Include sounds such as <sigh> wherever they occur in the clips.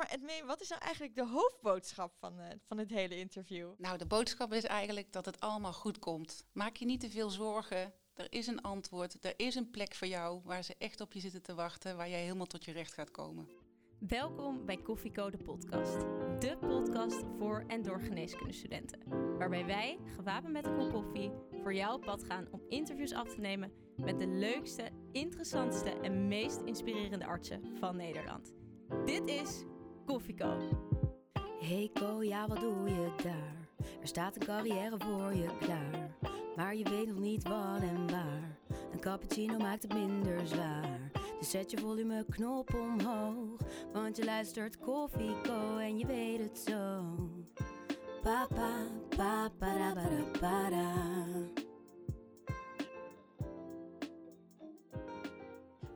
maar Edmee, wat is nou eigenlijk de hoofdboodschap van, uh, van het hele interview? Nou, de boodschap is eigenlijk dat het allemaal goed komt. Maak je niet te veel zorgen. Er is een antwoord. Er is een plek voor jou waar ze echt op je zitten te wachten. Waar jij helemaal tot je recht gaat komen. Welkom bij Koffiecode Podcast. De podcast voor en door geneeskundestudenten. Waarbij wij, gewapend met een kop koffie, voor jou op pad gaan om interviews af te nemen met de leukste, interessantste en meest inspirerende artsen van Nederland. Dit is Koffieco. Hey Ko, ja wat doe je daar? Er staat een carrière voor je klaar. Maar je weet nog niet wat en waar. Een cappuccino maakt het minder zwaar. Dus zet je volumeknop omhoog. Want je luistert Koffieco en je weet het zo. Papa, papa, para, para, para.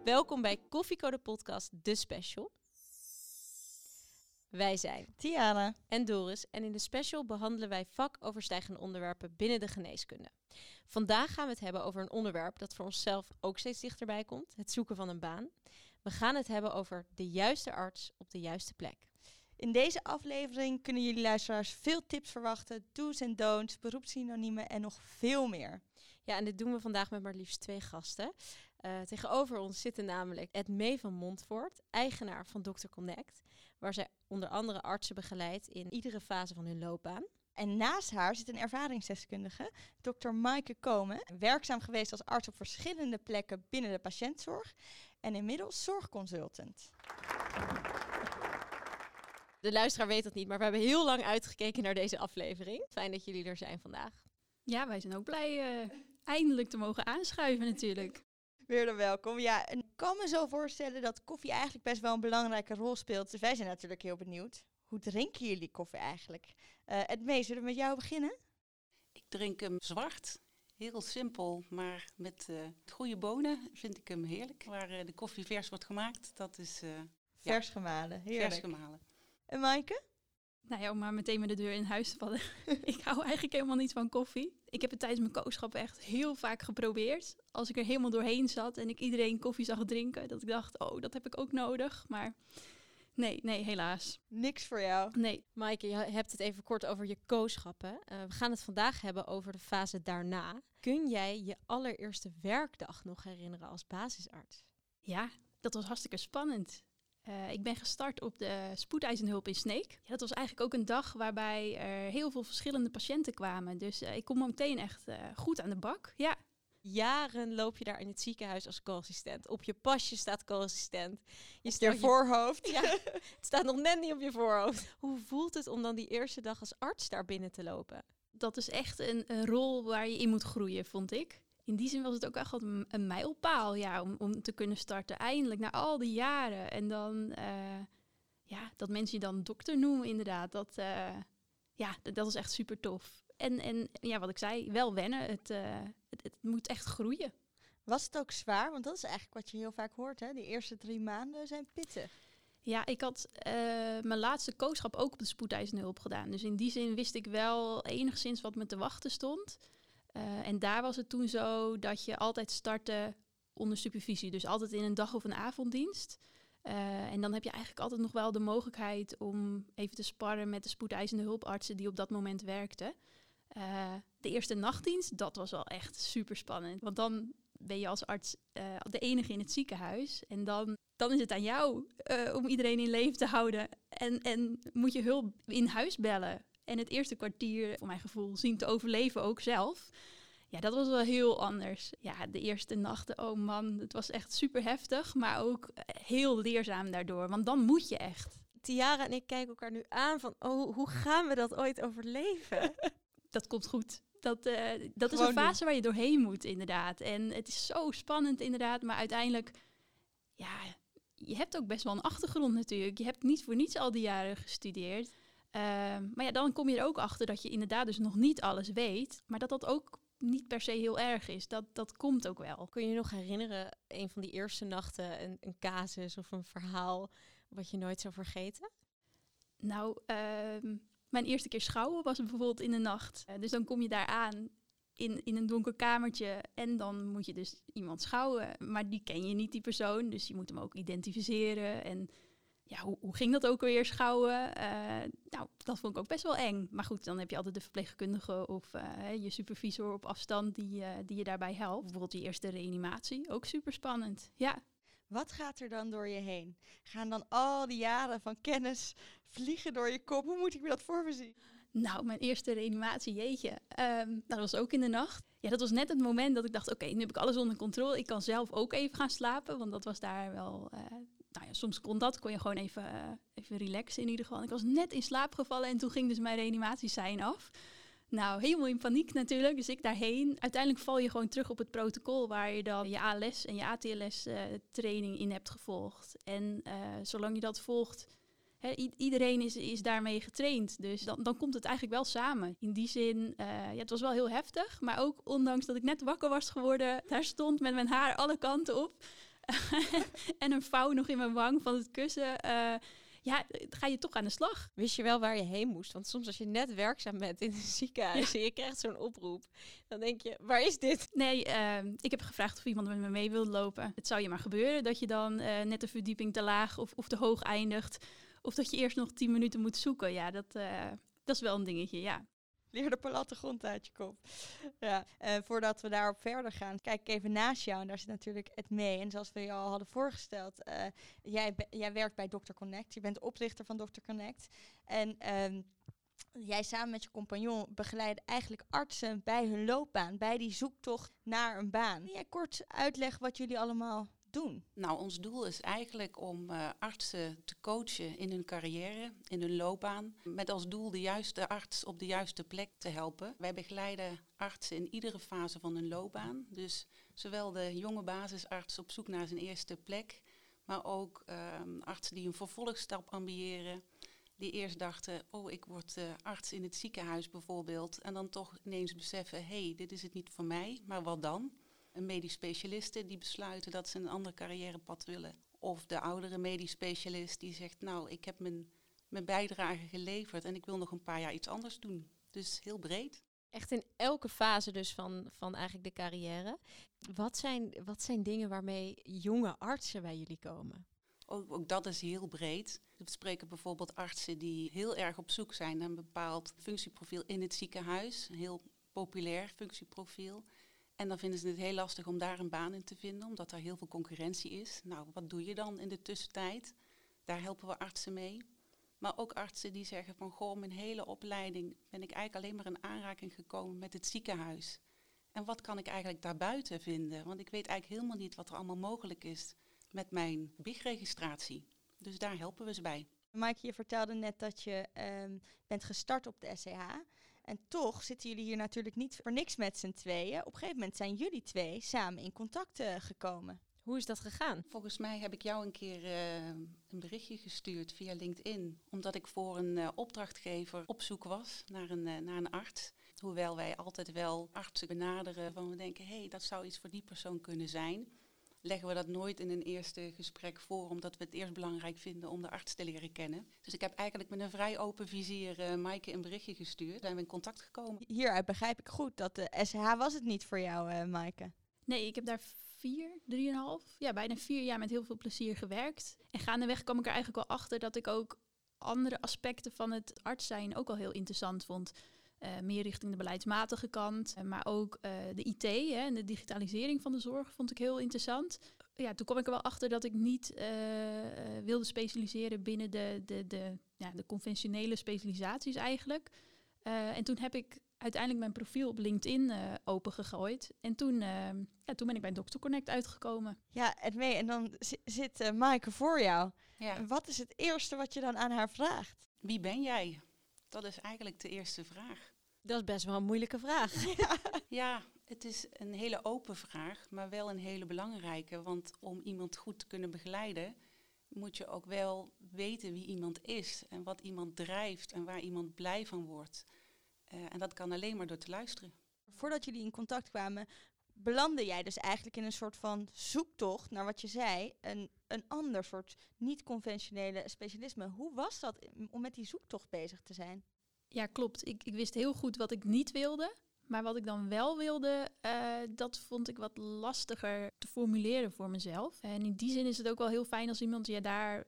Welkom bij Koffieco de podcast, de special. Wij zijn Tiana en Doris en in de special behandelen wij vakoverstijgende onderwerpen binnen de geneeskunde. Vandaag gaan we het hebben over een onderwerp dat voor onszelf ook steeds dichterbij komt: het zoeken van een baan. We gaan het hebben over de juiste arts op de juiste plek. In deze aflevering kunnen jullie luisteraars veel tips verwachten, do's en don'ts, beroepssynoniemen en nog veel meer. Ja, en dit doen we vandaag met maar liefst twee gasten. Uh, tegenover ons zitten namelijk Edmee van Montvoort, eigenaar van Dr. Connect, waar zij onder andere artsen begeleidt in iedere fase van hun loopbaan. En naast haar zit een ervaringsdeskundige, Dr. Maaike Komen, werkzaam geweest als arts op verschillende plekken binnen de patiëntzorg en inmiddels zorgconsultant. De luisteraar weet dat niet, maar we hebben heel lang uitgekeken naar deze aflevering. Fijn dat jullie er zijn vandaag. Ja, wij zijn ook blij uh, eindelijk te mogen aanschuiven natuurlijk. Weer dan welkom. Ja, en ik kan me zo voorstellen dat koffie eigenlijk best wel een belangrijke rol speelt. Dus wij zijn natuurlijk heel benieuwd. Hoe drinken jullie koffie eigenlijk? Uh, het meest, zullen we met jou beginnen? Ik drink hem zwart. Heel simpel, maar met uh, goede bonen vind ik hem heerlijk. Waar uh, de koffie vers wordt gemaakt, dat is... vers gemalen, heerlijk. Vers gemalen. En Maaike? Nou ja, om maar meteen met de deur in huis te vallen. <laughs> ik hou eigenlijk helemaal niet van koffie. Ik heb het tijdens mijn kooschap echt heel vaak geprobeerd. Als ik er helemaal doorheen zat en ik iedereen koffie zag drinken, dat ik dacht, oh, dat heb ik ook nodig. Maar nee, nee, helaas. Niks voor jou? Nee. Maaike, je hebt het even kort over je kooschappen. Uh, we gaan het vandaag hebben over de fase daarna. Kun jij je allereerste werkdag nog herinneren als basisarts? Ja, dat was hartstikke spannend. Uh, ik ben gestart op de spoedeisenhulp in Sneek. Ja, dat was eigenlijk ook een dag waarbij er heel veel verschillende patiënten kwamen. Dus uh, ik kom meteen echt uh, goed aan de bak. Ja. Jaren loop je daar in het ziekenhuis als co-assistent. Op je pasje staat co-assistent. Je op je voorhoofd. Ja, <laughs> het staat nog net niet op je voorhoofd. Hoe voelt het om dan die eerste dag als arts daar binnen te lopen? Dat is echt een, een rol waar je in moet groeien, vond ik in die zin was het ook echt een, een mijlpaal ja, om, om te kunnen starten. Eindelijk, na al die jaren. En dan, uh, ja, dat mensen je dan dokter noemen, inderdaad. Dat, uh, ja, dat, dat, is echt super tof. En, en ja, wat ik zei, wel wennen. Het, uh, het, het, moet echt groeien. Was het ook zwaar? Want dat is eigenlijk wat je heel vaak hoort, hè? Die eerste drie maanden zijn pittig. Ja, ik had mijn laatste kooschap ook op de spoedeisende gedaan. Dus in die zin wist ik wel enigszins wat me te wachten stond. Uh, en daar was het toen zo dat je altijd startte onder supervisie. Dus altijd in een dag- of een avonddienst. Uh, en dan heb je eigenlijk altijd nog wel de mogelijkheid om even te sparren met de spoedeisende hulpartsen die op dat moment werkten. Uh, de eerste nachtdienst, dat was wel echt super spannend. Want dan ben je als arts de enige in het ziekenhuis. En dan, dan is het aan jou om iedereen in leven te houden. En, en moet je hulp in huis bellen. En het eerste kwartier, voor mijn gevoel, zien te overleven ook zelf. Ja, dat was wel heel anders. Ja, de eerste nachten, oh man, het was echt super heftig, maar ook heel leerzaam daardoor. Want dan moet je echt. Tiara en ik kijken elkaar nu aan van, oh, hoe gaan we dat ooit overleven? <laughs> dat komt goed. Dat, uh, dat is een fase doen. waar je doorheen moet, inderdaad. En het is zo spannend, inderdaad. Maar uiteindelijk, ja, je hebt ook best wel een achtergrond natuurlijk. Je hebt niet voor niets al die jaren gestudeerd. Uh, maar ja, dan kom je er ook achter dat je inderdaad dus nog niet alles weet. Maar dat dat ook niet per se heel erg is. Dat, dat komt ook wel. Kun je je nog herinneren, een van die eerste nachten, een, een casus of een verhaal wat je nooit zou vergeten? Nou, uh, mijn eerste keer schouwen was bijvoorbeeld in de nacht. Uh, dus dan kom je daar aan in, in een donker kamertje en dan moet je dus iemand schouwen. Maar die ken je niet, die persoon. Dus je moet hem ook identificeren en ja, hoe, hoe ging dat ook weer schouwen? Eh, nou, dat vond ik ook best wel eng. Maar goed, dan heb je altijd de verpleegkundige of eh, je supervisor op afstand die, uh, die je daarbij helpt. Bijvoorbeeld die eerste reanimatie, ook super spannend. Ja. Wat gaat er dan door je heen? Gaan dan al die jaren van kennis vliegen door je kop? Hoe moet ik me dat voor me zien? Nou, mijn eerste reanimatie, jeetje. Um, dat was ook in de nacht. Ja, dat was net het moment dat ik dacht, oké, nu heb ik alles onder controle. Ik kan zelf ook even gaan slapen, want dat was daar wel... Uh, nou ja, soms kon dat, kon je gewoon even, uh, even relaxen in ieder geval. Ik was net in slaap gevallen en toen ging dus mijn reanimatiesijn af. Nou, helemaal in paniek natuurlijk, dus ik daarheen. Uiteindelijk val je gewoon terug op het protocol waar je dan je ALS en je ATLS uh, training in hebt gevolgd. En zolang je dat volgt iedereen is, is daarmee getraind. Dus dan, dan komt het eigenlijk wel samen. In die zin, ja, het was wel heel heftig. Maar ook ondanks dat ik net wakker was geworden, daar stond met mijn haar alle kanten op. <laughs> en een vouw nog in mijn wang van het kussen. Uh, ja, ga je toch aan de slag. Wist je wel waar je heen moest? Want soms als je net werkzaam bent in een ziekenhuis ja. en je krijgt zo'n oproep, dan denk je, waar is dit? Nee, uh, ik heb gevraagd of iemand met me mee wil lopen. Het zou je maar gebeuren dat je dan uh, net de verdieping te laag of, of te hoog eindigt. Of dat je eerst nog tien minuten moet zoeken. Ja, dat, uh, dat is wel een dingetje, ja. Leer de plattegrond uit je kop. Ja, voordat we daarop verder gaan, kijk ik even naast jou. En daar zit natuurlijk het mee. En zoals we je al hadden voorgesteld, uh, jij, jij werkt bij Dr. Connect. Je bent oprichter van Dr. Connect. En um, jij samen met je compagnon begeleidt eigenlijk artsen bij hun loopbaan, bij die zoektocht naar een baan. Kun jij kort uitleggen wat jullie allemaal doen? Nou, ons doel is eigenlijk om uh, artsen te coachen in hun carrière, in hun loopbaan. Met als doel de juiste arts op de juiste plek te helpen. Wij begeleiden artsen in iedere fase van hun loopbaan. Dus zowel de jonge basisarts op zoek naar zijn eerste plek, maar ook uh, artsen die een vervolgstap ambiëren. Die eerst dachten, oh, ik word uh, arts in het ziekenhuis bijvoorbeeld. En dan toch ineens beseffen, hé, hey, dit is het niet voor mij, maar wat dan? Een medisch specialiste die besluiten dat ze een ander carrièrepad willen. Of de oudere medisch specialist die zegt, nou, ik heb mijn, mijn bijdrage geleverd en ik wil nog een paar jaar iets anders doen. Dus heel breed. Echt in elke fase dus van, van eigenlijk de carrière. Wat zijn, wat zijn dingen waarmee jonge artsen bij jullie komen? Ook, ook, dat is heel breed. We spreken bijvoorbeeld artsen die heel erg op zoek zijn naar een bepaald functieprofiel in het ziekenhuis. Een heel populair functieprofiel. En dan vinden ze het heel lastig om daar een baan in te vinden, omdat er heel veel concurrentie is. Nou, wat doe je dan in de tussentijd? Daar helpen we artsen mee. Maar ook artsen die zeggen van, goh, mijn hele opleiding ben ik eigenlijk alleen maar in aanraking gekomen met het ziekenhuis. En wat kan ik eigenlijk daarbuiten vinden? Want ik weet eigenlijk helemaal niet wat er allemaal mogelijk is met mijn BIG-registratie. Dus daar helpen we ze bij. Maaike, je vertelde net dat je um, bent gestart op de SCH. En toch zitten jullie hier natuurlijk niet voor niks met z'n tweeën. Op een gegeven moment zijn jullie twee samen in contact uh, gekomen. Hoe is dat gegaan? Volgens mij heb ik jou een keer uh, een berichtje gestuurd via LinkedIn. Omdat ik voor een uh, opdrachtgever op zoek was naar een, naar een arts. Hoewel wij altijd wel artsen benaderen van we denken, hé, hey, dat zou iets voor die persoon kunnen zijn leggen we dat nooit in een eerste gesprek voor, omdat we het eerst belangrijk vinden om de arts te leren kennen. Dus ik heb eigenlijk met een vrij open vizier uh, Maaike een berichtje gestuurd. Zijn we in contact gekomen. Hieruit begrijp ik goed dat de SH was het niet voor jou, uh, Maaike. Nee, ik heb daar vier, drieënhalf, ja, bijna vier jaar met heel veel plezier gewerkt. En gaandeweg kwam ik er eigenlijk wel achter dat ik ook andere aspecten van het arts zijn ook al heel interessant vond. Uh, meer richting de beleidsmatige kant. Uh, maar ook uh, de IT hè, en de digitalisering van de zorg vond ik heel interessant. Ja, toen kwam ik er wel achter dat ik niet wilde specialiseren binnen de, de, de, ja, de conventionele specialisaties eigenlijk. en toen heb ik uiteindelijk mijn profiel op LinkedIn opengegooid. En toen, ja, toen ben ik bij Dr. Connect uitgekomen. Ja, en, mee, en dan zit uh, Maaike voor jou. Ja. Wat is het eerste wat je dan aan haar vraagt? Wie ben jij? Dat is eigenlijk de eerste vraag. Dat is best wel een moeilijke vraag. Ja. <laughs> ja, het is een hele open vraag, maar wel een hele belangrijke. Want om iemand goed te kunnen begeleiden, moet je ook wel weten wie iemand is en wat iemand drijft en waar iemand blij van wordt. Uh, en dat kan alleen maar door te luisteren. Voordat jullie in contact kwamen, belandde jij dus eigenlijk in een soort van zoektocht naar wat je zei, een, een ander soort niet-conventionele specialisme. Hoe was dat om met die zoektocht bezig te zijn? Ja, klopt. Ik, ik wist heel goed wat ik niet wilde. Maar wat ik dan wel wilde, uh, dat vond ik wat lastiger te formuleren voor mezelf. En in die zin is het ook wel heel fijn als iemand je daar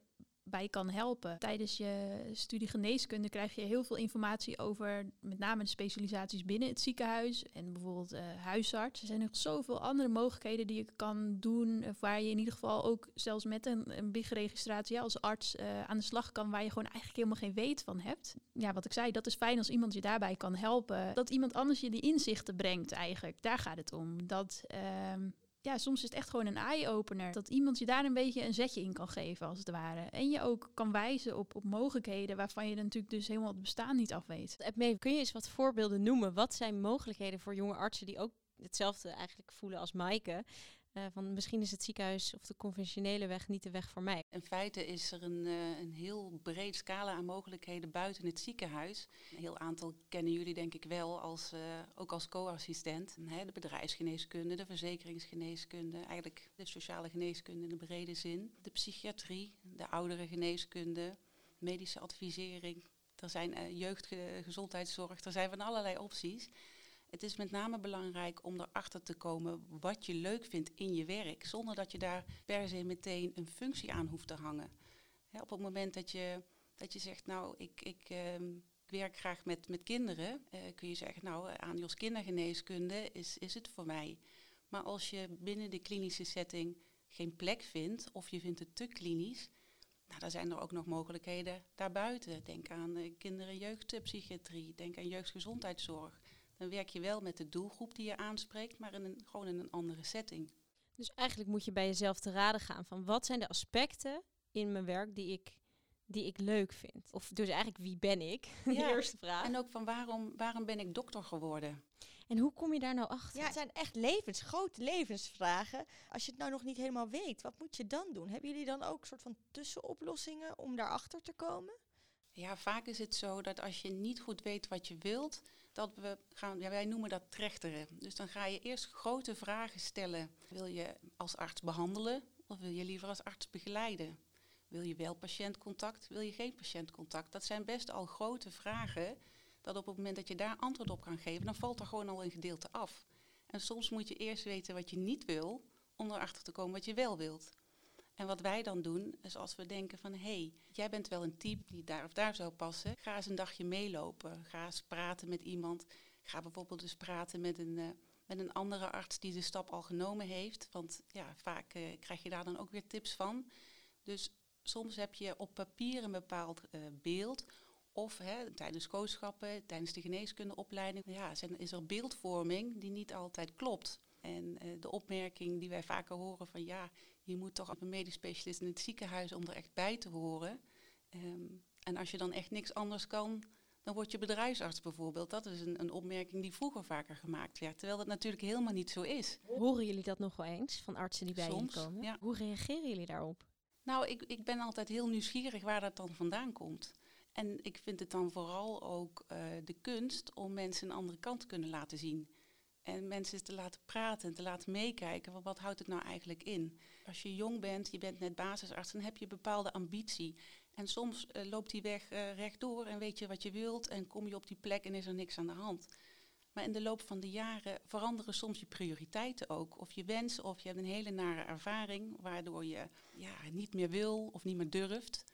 bij kan helpen. Tijdens je studie geneeskunde krijg je heel veel informatie over met name de specialisaties binnen het ziekenhuis en bijvoorbeeld uh, huisarts. Er zijn nog zoveel andere mogelijkheden die je kan doen, uh, waar je in ieder geval ook zelfs met een, een big registratie als arts uh, aan de slag kan, waar je gewoon eigenlijk helemaal geen weet van hebt. Ja, wat ik zei, dat is fijn als iemand je daarbij kan helpen. Dat iemand anders je die inzichten brengt eigenlijk. Daar gaat het om. Dat ehm, ja, soms is het echt gewoon een eye-opener. Dat iemand je daar een beetje een zetje in kan geven, als het ware. En je ook kan wijzen op, op mogelijkheden waarvan je natuurlijk dus helemaal het bestaan niet af weet. Edmee, kun je eens wat voorbeelden noemen? Wat zijn mogelijkheden voor jonge artsen die ook hetzelfde eigenlijk voelen als Maaike? Uh, van misschien is het ziekenhuis of de conventionele weg niet de weg voor mij. In feite is er een, uh, een heel breed scala aan mogelijkheden buiten het ziekenhuis. Een heel aantal kennen jullie denk ik wel, als, uh, ook als co-assistent. De bedrijfsgeneeskunde, de verzekeringsgeneeskunde, eigenlijk de sociale geneeskunde in de brede zin. De psychiatrie, de ouderengeneeskunde, medische advisering. Er zijn jeugdgezondheidszorg, er zijn van allerlei opties. Het is met name belangrijk om erachter te komen wat je leuk vindt in je werk, zonder dat je daar per se meteen een functie aan hoeft te hangen. op het moment dat je, dat je zegt, nou, ik, ik, ik werk graag met, met kinderen, uh, kun je zeggen, nou, aan Jos kindergeneeskunde is, is het voor mij. Maar als je binnen de klinische setting geen plek vindt, of je vindt het te klinisch, nou, dan zijn er ook nog mogelijkheden daarbuiten. Denk aan uh, kinder- en jeugdpsychiatrie, denk aan jeugdgezondheidszorg dan werk je wel met de doelgroep die je aanspreekt, maar in een, gewoon in een andere setting. Dus eigenlijk moet je bij jezelf te raden gaan van wat zijn de aspecten in mijn werk die ik, die ik leuk vind. Of dus eigenlijk wie ben ik? <laughs> Ja. De eerste vraag. En ook van waarom, waarom ben ik dokter geworden? En hoe kom je daar nou achter? Ja, het zijn echt levens, grote levensvragen. Als je het nou nog niet helemaal weet, wat moet je dan doen? Hebben jullie dan ook een soort van tussenoplossingen om daarachter te komen? Ja, vaak is het zo dat als je niet goed weet wat je wilt, dat we gaan, ja, wij noemen dat trechteren. Dus dan ga je eerst grote vragen stellen. Wil je als arts behandelen of wil je liever als arts begeleiden? Wil je wel patiëntcontact, wil je geen patiëntcontact? Dat zijn best al grote vragen, dat op het moment dat je daar antwoord op kan geven, dan valt er gewoon al een gedeelte af. En soms moet je eerst weten wat je niet wil, om erachter te komen wat je wel wilt. En wat wij dan doen, is als we denken van hé, hey, jij bent wel een type die daar of daar zou passen, ga eens een dagje meelopen. Ga eens praten met iemand. Ga bijvoorbeeld dus praten met een, uh, met een andere arts die de stap al genomen heeft. Want ja, vaak uh, krijg je daar dan ook weer tips van. Dus soms heb je op papier een bepaald uh, beeld. Of hè, tijdens kooschappen, tijdens de geneeskundeopleiding, ja, is er beeldvorming die niet altijd klopt. En de opmerking die wij vaker horen van ja, je moet toch een medisch specialist in het ziekenhuis om er echt bij te horen. Um, en als je dan echt niks anders kan, dan word je bedrijfsarts bijvoorbeeld. Dat is een, een, opmerking die vroeger vaker gemaakt werd, terwijl dat natuurlijk helemaal niet zo is. Horen jullie dat nog wel eens van artsen die bij Soms, je komen? Ja. Hoe reageren jullie daarop? Nou, ik, ik ben altijd heel nieuwsgierig waar dat dan vandaan komt. En ik vind het dan vooral ook uh, de kunst om mensen een andere kant te kunnen laten zien. En mensen te laten praten, te laten meekijken van wat houdt het nou eigenlijk in. Als je jong bent, je bent net basisarts, dan heb je bepaalde ambitie. En soms uh, loopt die weg uh, rechtdoor en weet je wat je wilt en kom je op die plek en is er niks aan de hand. Maar in de loop van de jaren veranderen soms je prioriteiten ook. Of je wensen, of je hebt een hele nare ervaring waardoor je ja, niet meer wil of niet meer durft.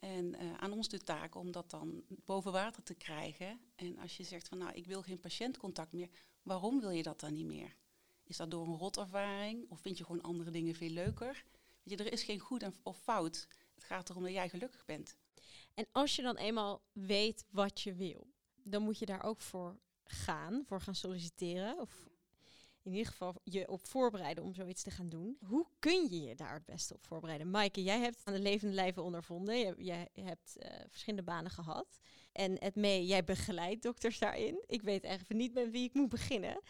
En uh, aan ons de taak om dat dan boven water te krijgen. En als je zegt van nou ik wil geen patiëntcontact meer, waarom wil je dat dan niet meer? Is dat door een rotervaring of vind je gewoon andere dingen veel leuker? Weet je, er is geen goed of fout. Het gaat erom dat jij gelukkig bent. En als je dan eenmaal weet wat je wil, dan moet je daar ook voor gaan, voor gaan solliciteren. Of in ieder geval je op voorbereiden om zoiets te gaan doen. Hoe kun je je daar het beste op voorbereiden? Maaike, jij hebt aan de levende lijven ondervonden. Jij hebt uh, verschillende banen gehad. En het mee, jij begeleidt dokters daarin. Ik weet even niet met wie ik moet beginnen.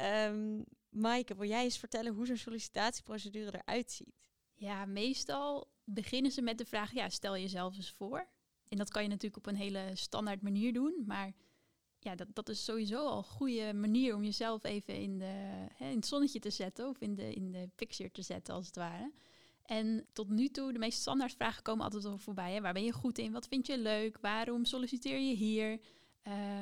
Um, Maaike, wil jij eens vertellen hoe zo'n sollicitatieprocedure eruit ziet? Ja, meestal beginnen ze met de vraag, ja, stel jezelf eens voor. En dat kan je natuurlijk op een hele standaard manier doen, maar ja, dat, dat is sowieso al een goede manier om jezelf even in, de, hè, in het zonnetje te zetten of in de, in de picture te zetten, als het ware. En tot nu toe, de meest standaard vragen komen altijd al voorbij. Hè? Waar ben je goed in? Wat vind je leuk? Waarom solliciteer je hier?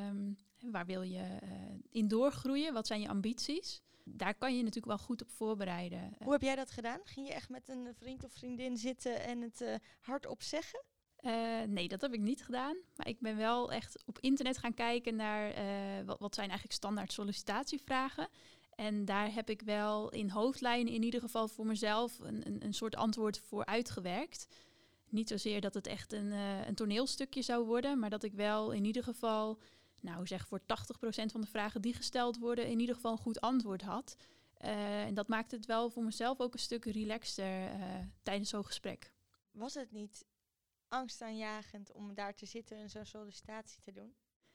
Um, waar wil je uh, in doorgroeien? Wat zijn je ambities? Daar kan je natuurlijk wel goed op voorbereiden. Hoe heb jij dat gedaan? Ging je echt met een vriend of vriendin zitten en het uh, hardop zeggen? Uh, nee, dat heb ik niet gedaan. Maar ik ben wel echt op internet gaan kijken naar uh, wat, wat zijn eigenlijk standaard sollicitatievragen. En daar heb ik wel in hoofdlijnen in ieder geval voor mezelf een, een, een soort antwoord voor uitgewerkt. Niet zozeer dat het echt een, uh, een toneelstukje zou worden, maar dat ik wel in ieder geval, nou zeg voor 80% van de vragen die gesteld worden, in ieder geval een goed antwoord had. Uh, en dat maakt het wel voor mezelf ook een stuk relaxter uh, tijdens zo'n gesprek. Was het niet angstaanjagend om daar te zitten en zo'n sollicitatie te doen?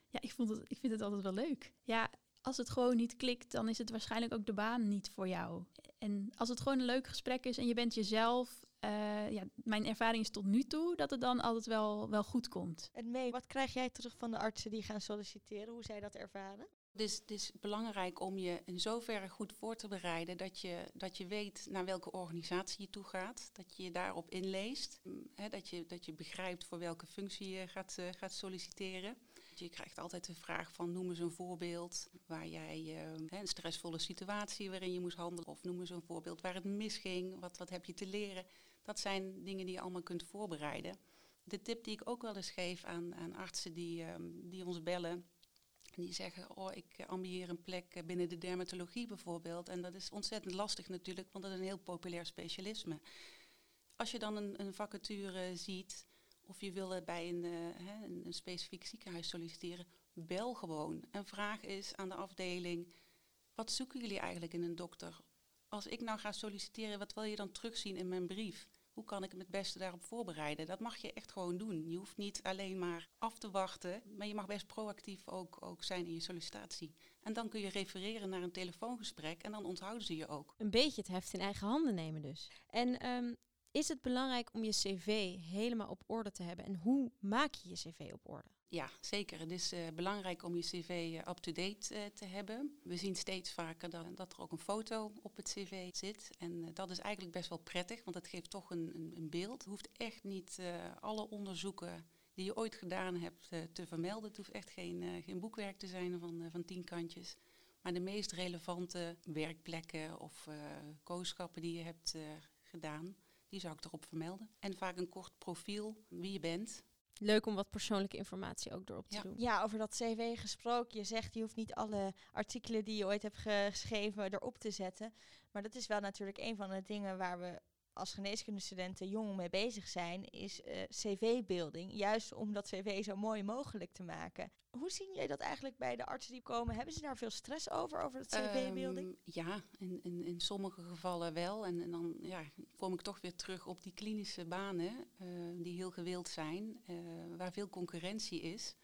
Ja, ik, vond het, ik vind het altijd wel leuk. Ja, als het gewoon niet klikt, dan is het waarschijnlijk ook de baan niet voor jou. En als het gewoon een leuk gesprek is en je bent jezelf, uh, ja, mijn ervaring is tot nu toe dat het dan altijd wel, wel goed komt. En mee, wat krijg jij terug van de artsen die gaan solliciteren? Hoe zij dat ervaren? Het is, het is belangrijk om je in zoverre goed voor te bereiden dat je, dat je weet naar welke organisatie je toe gaat. Dat je je daarop inleest. Hè, dat, je, dat je begrijpt voor welke functie je gaat, uh, gaat solliciteren. Je krijgt altijd de vraag van noem eens een voorbeeld waar jij uh, een stressvolle situatie waarin je moest handelen. Of noem eens een voorbeeld waar het misging. Wat, wat heb je te leren? Dat zijn dingen die je allemaal kunt voorbereiden. De tip die ik ook wel eens geef aan, aan artsen die, um, die ons bellen. Die zeggen, oh, ik ambieer een plek binnen de dermatologie bijvoorbeeld. En dat is ontzettend lastig natuurlijk, want dat is een heel populair specialisme. Als je dan een, een vacature ziet, of je wil bij een, hè, een, een, specifiek ziekenhuis solliciteren, bel gewoon. En vraag is aan de afdeling, wat zoeken jullie eigenlijk in een dokter? Als ik nou ga solliciteren, wat wil je dan terugzien in mijn brief? Hoe kan ik me het beste daarop voorbereiden? Dat mag je echt gewoon doen. Je hoeft niet alleen maar af te wachten, maar je mag best proactief ook, ook zijn in je sollicitatie. En dan kun je refereren naar een telefoongesprek en dan onthouden ze je ook. Een beetje het heft in eigen handen nemen dus. En um, is het belangrijk om je cv helemaal op orde te hebben? En hoe maak je je cv op orde? Ja, zeker. Het is uh, belangrijk om je cv uh, up-to-date uh, te hebben. We zien steeds vaker dat, dat, er ook een foto op het cv zit. En dat is eigenlijk best wel prettig, want het geeft toch een, een, een beeld. Het hoeft echt niet alle onderzoeken die je ooit gedaan hebt te vermelden. Het hoeft echt geen, geen boekwerk te zijn van, van tien kantjes. Maar de meest relevante werkplekken of kooschappen die je hebt gedaan, die zou ik erop vermelden. En vaak een kort profiel, wie je bent. Leuk om wat persoonlijke informatie ook erop te Ja. doen. Ja, over dat cv gesproken. Je zegt, je hoeft niet alle artikelen die je ooit hebt geschreven erop te zetten. Maar dat is wel natuurlijk een van de dingen waar we als geneeskundestudenten jong mee bezig zijn, is uh, cv-beelding. Juist om dat cv zo mooi mogelijk te maken. Hoe zien jij dat eigenlijk bij de artsen die komen? Hebben ze daar veel stress over, over het cv-beelding? Um, ja, in, in, in sommige gevallen wel. En, en, dan ja, kom ik toch weer terug op die klinische banen, uh, die heel gewild zijn, uh, waar veel concurrentie is.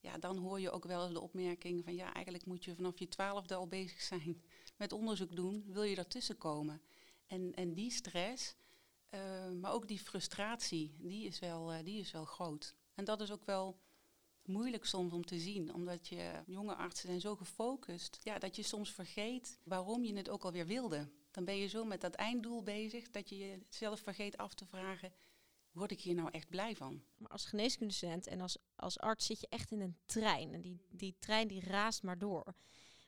Ja, dan hoor je ook wel de opmerking van ja, eigenlijk moet je vanaf je twaalfde al bezig zijn met onderzoek doen. Wil je daartussen komen? En, en die stress, uh, maar ook die frustratie, die is, wel, uh, die is wel groot. En dat is ook wel moeilijk soms om te zien, omdat je jonge artsen zijn zo gefocust, ja, dat je soms vergeet waarom je het ook alweer wilde. Dan ben je zo met dat einddoel bezig dat je jezelf vergeet af te vragen, word ik hier nou echt blij van? Maar als geneeskundestudent en als, als arts zit je echt in een trein. En die, die trein die raast maar door.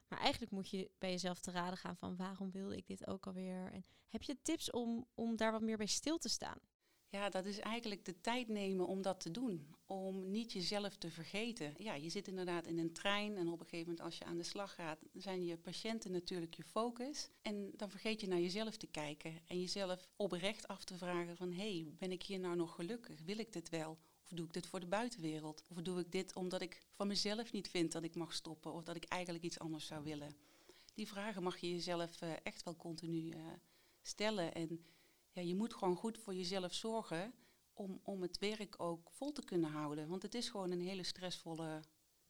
Maar eigenlijk moet je bij jezelf te raden gaan van waarom wilde ik dit ook alweer? En heb je tips om, om daar wat meer bij stil te staan? Ja, dat is eigenlijk de tijd nemen om dat te doen. Om niet jezelf te vergeten. Ja, je zit inderdaad in een trein en op een gegeven moment als je aan de slag gaat, zijn je patiënten natuurlijk je focus. En dan vergeet je naar jezelf te kijken en jezelf oprecht af te vragen van hé, hey, ben ik hier nou nog gelukkig? Wil ik dit wel? Of doe ik dit voor de buitenwereld? Of doe ik dit omdat ik van mezelf niet vind dat ik mag stoppen of dat ik eigenlijk iets anders zou willen? Die vragen mag je jezelf uh, echt wel continu uh, stellen. En ja, je moet gewoon goed voor jezelf zorgen om, om het werk ook vol te kunnen houden. Want het is gewoon een hele stressvolle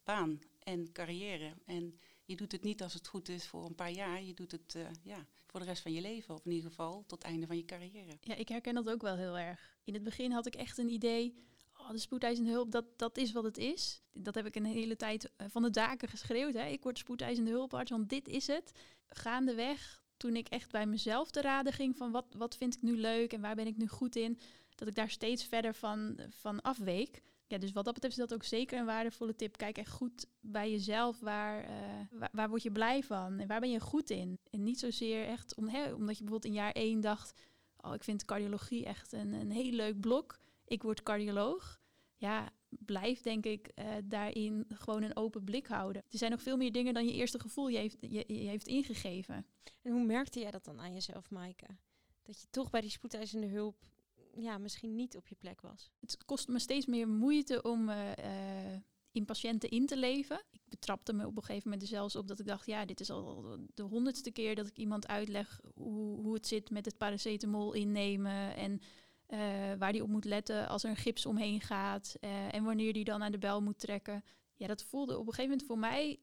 baan en carrière. En je doet het niet als het goed is voor een paar jaar. Je doet het uh, ja, voor de rest van je leven. Of in ieder geval tot het einde van je carrière. Ja, ik herken dat ook wel heel erg. In het begin had ik echt een idee oh, de spoedeisende hulp, dat, dat is wat het is. Dat heb ik een hele tijd van de daken geschreeuwd. Hè. Ik word spoedeisende hulparts, want dit is het. Gaandeweg, toen ik echt bij mezelf te raden ging van wat, wat vind ik nu leuk en waar ben ik nu goed in, dat ik daar steeds verder van, van afweek. Ja, dus wat dat betreft is dat ook zeker een waardevolle tip. Kijk echt goed bij jezelf. Waar, eh, waar, waar, word je blij van? En waar ben je goed in? En niet zozeer echt om, hè, omdat je bijvoorbeeld in jaar één dacht... oh, ik vind cardiologie echt een, een heel leuk blok. Ik word cardioloog. Ja, blijf denk ik uh, daarin gewoon een open blik houden. Er zijn nog veel meer dingen dan je eerste gevoel je heeft, je, je heeft ingegeven. En hoe merkte jij dat dan aan jezelf, Maaike? Dat je toch bij die spoedeisende hulp ja, misschien niet op je plek was? Het kost me steeds meer moeite om uh, in patiënten in te leven. Ik betrapte me op een gegeven moment er zelfs op dat ik dacht... ja, dit is al de honderdste keer dat ik iemand uitleg... hoe, hoe het zit met het paracetamol innemen... en uh, waar die op moet letten als er een gips omheen gaat... Uh, en wanneer die dan aan de bel moet trekken. Ja, dat voelde op een gegeven moment voor mij...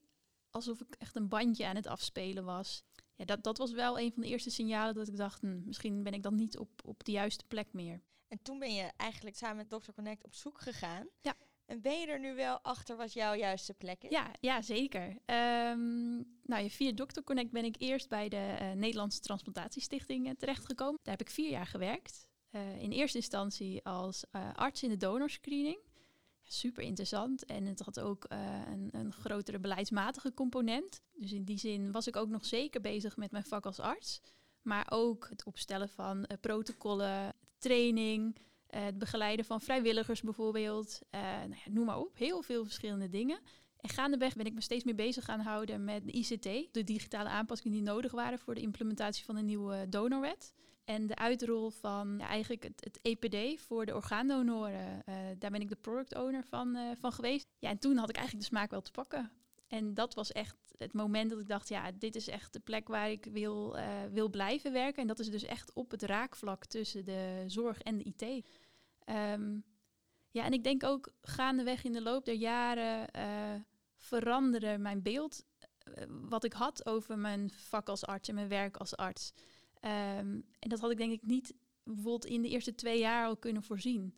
alsof ik echt een bandje aan het afspelen was ja, dat, dat was wel een van de eerste signalen dat ik dacht, hm, misschien ben ik dan niet op, op de juiste plek meer. En toen ben je eigenlijk samen met Dr. Connect op zoek gegaan. Ja. En ben je er nu wel achter wat jouw juiste plek is? Ja, ja zeker. Um, nou, via Dr. Connect ben ik eerst bij de uh, Nederlandse Transplantatiestichting uh, terechtgekomen. Daar heb ik vier jaar gewerkt. Uh, in eerste instantie als arts in de donorscreening super interessant. En het had ook uh, een, een, grotere beleidsmatige component. Dus in die zin was ik ook nog zeker bezig met mijn vak als arts. Maar ook het opstellen van protocollen, training, het begeleiden van vrijwilligers bijvoorbeeld. nou ja, noem maar op, heel veel verschillende dingen. En gaandeweg ben ik me steeds meer bezig gaan houden met de ICT, de digitale aanpassingen die nodig waren voor de implementatie van de nieuwe donorwet. En de uitrol van eigenlijk het, het, EPD voor de orgaandonoren. Uh, daar ben ik de product owner van, uh, van geweest. Ja, en toen had ik eigenlijk de smaak wel te pakken. En dat was echt het moment dat ik dacht, ja, dit is echt de plek waar ik wil, uh, wil blijven werken. En dat is dus echt op het raakvlak tussen de zorg en de IT. Ehm, ja, en ik denk ook gaandeweg in de loop der jaren veranderde mijn beeld wat ik had over mijn vak als arts en mijn werk als arts. Um, en dat had ik denk ik niet bijvoorbeeld in de eerste twee jaar al kunnen voorzien.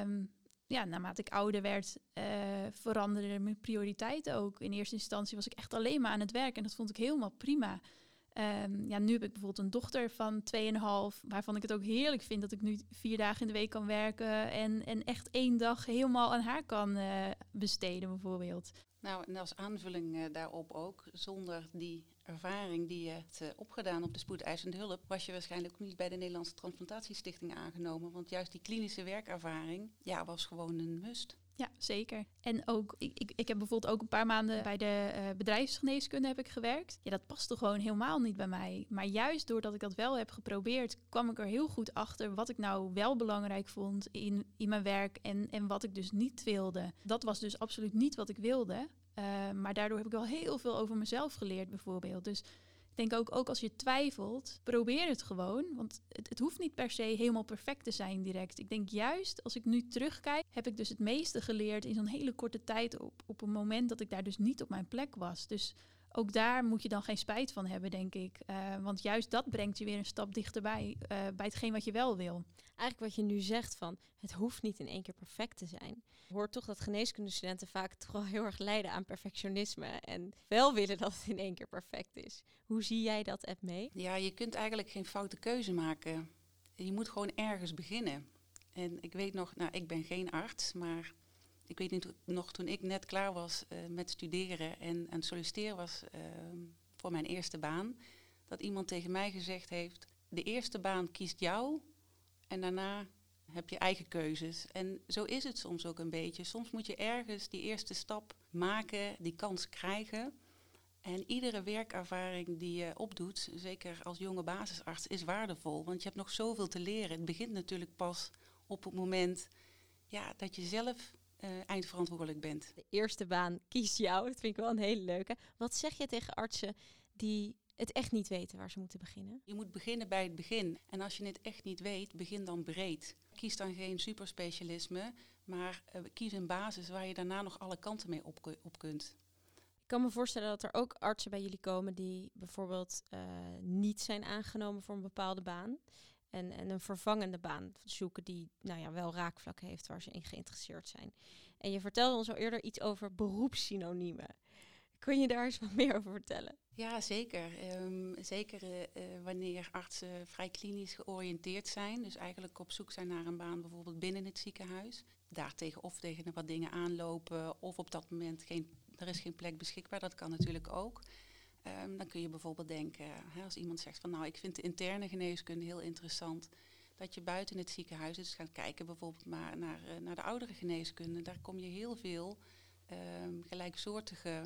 Um, ja, naarmate ik ouder werd, uh, veranderden mijn prioriteiten ook. In eerste instantie was ik echt alleen maar aan het werk en dat vond ik helemaal prima. Um, ja, nu heb ik bijvoorbeeld een dochter van 2,5, waarvan ik het ook heerlijk vind dat ik nu vier dagen in de week kan werken en, en echt één dag helemaal aan haar kan uh, besteden, bijvoorbeeld. Nou, en als aanvulling uh, daarop ook, zonder die ervaring die je hebt uh, opgedaan op de spoedeisende hulp, was je waarschijnlijk ook niet bij de Nederlandse Transplantatiestichting aangenomen. Want juist die klinische werkervaring ja, was gewoon een must. Ja, zeker. En ook, ik, ik, ik heb bijvoorbeeld ook een paar maanden bij de uh, bedrijfsgeneeskunde heb ik gewerkt. Ja, dat paste gewoon helemaal niet bij mij. Maar juist doordat ik dat wel heb geprobeerd, kwam ik er heel goed achter wat ik nou wel belangrijk vond in, in mijn werk en, en wat ik dus niet wilde. Dat was dus absoluut niet wat ik wilde. Uh, maar daardoor heb ik wel heel veel over mezelf geleerd, bijvoorbeeld. Dus ik denk ook, ook als je twijfelt, probeer het gewoon. Want het, het, hoeft niet per se helemaal perfect te zijn direct. Ik denk juist, als ik nu terugkijk, heb ik dus het meeste geleerd in zo'n hele korte tijd op, op een moment dat ik daar dus niet op mijn plek was. Dus ook daar moet je dan geen spijt van hebben, denk ik. Uh, want juist dat brengt je weer een stap dichterbij uh, bij hetgeen wat je wel wil. Eigenlijk wat je nu zegt van, het hoeft niet in één keer perfect te zijn. Hoort toch dat geneeskundestudenten vaak toch wel heel erg lijden aan perfectionisme. En wel willen dat het in één keer perfect is. Hoe zie jij dat, Ed, mee? Ja, je kunt eigenlijk geen foute keuze maken. Je moet gewoon ergens beginnen. En ik weet nog, nou, ik ben geen arts, maar ik weet niet, nog toen ik net klaar was uh, met studeren en aan het solliciteren was uh, voor mijn eerste baan, dat iemand tegen mij gezegd heeft, de eerste baan kiest jou en daarna heb je eigen keuzes. En zo is het soms ook een beetje. Soms moet je ergens die eerste stap maken, die kans krijgen. En iedere werkervaring die je opdoet, zeker als jonge basisarts, is waardevol. Want je hebt nog zoveel te leren. Het begint natuurlijk pas op het moment ja, dat je zelf uh, eindverantwoordelijk bent. De eerste baan kies jou. Dat vind ik wel een hele leuke. Wat zeg je tegen artsen die het echt niet weten waar ze moeten beginnen? Je moet beginnen bij het begin. En als je het echt niet weet, begin dan breed. Kies dan geen superspecialisme, maar uh, kies een basis waar je daarna nog alle kanten mee op, op, kunt. Ik kan me voorstellen dat er ook artsen bij jullie komen die bijvoorbeeld uh, niet zijn aangenomen voor een bepaalde baan. En, en een vervangende baan zoeken die nou ja, wel raakvlak heeft waar ze in geïnteresseerd zijn. En je vertelde ons al eerder iets over beroepssynoniemen. Kun je daar eens wat meer over vertellen? Ja, zeker. Ehm, zeker eh, eh, wanneer artsen vrij klinisch georiënteerd zijn. Dus eigenlijk op zoek zijn naar een baan bijvoorbeeld binnen het ziekenhuis. Daartegen of tegen wat dingen aanlopen of op dat moment geen, er is geen plek beschikbaar. Dat kan natuurlijk ook. Ehm, dan kun je bijvoorbeeld denken, hè, als iemand zegt van nou ik vind de interne geneeskunde heel interessant. Dat je buiten het ziekenhuis dus gaat kijken bijvoorbeeld maar naar, uh, naar de oudere geneeskunde. Daar kom je heel veel um, gelijksoortige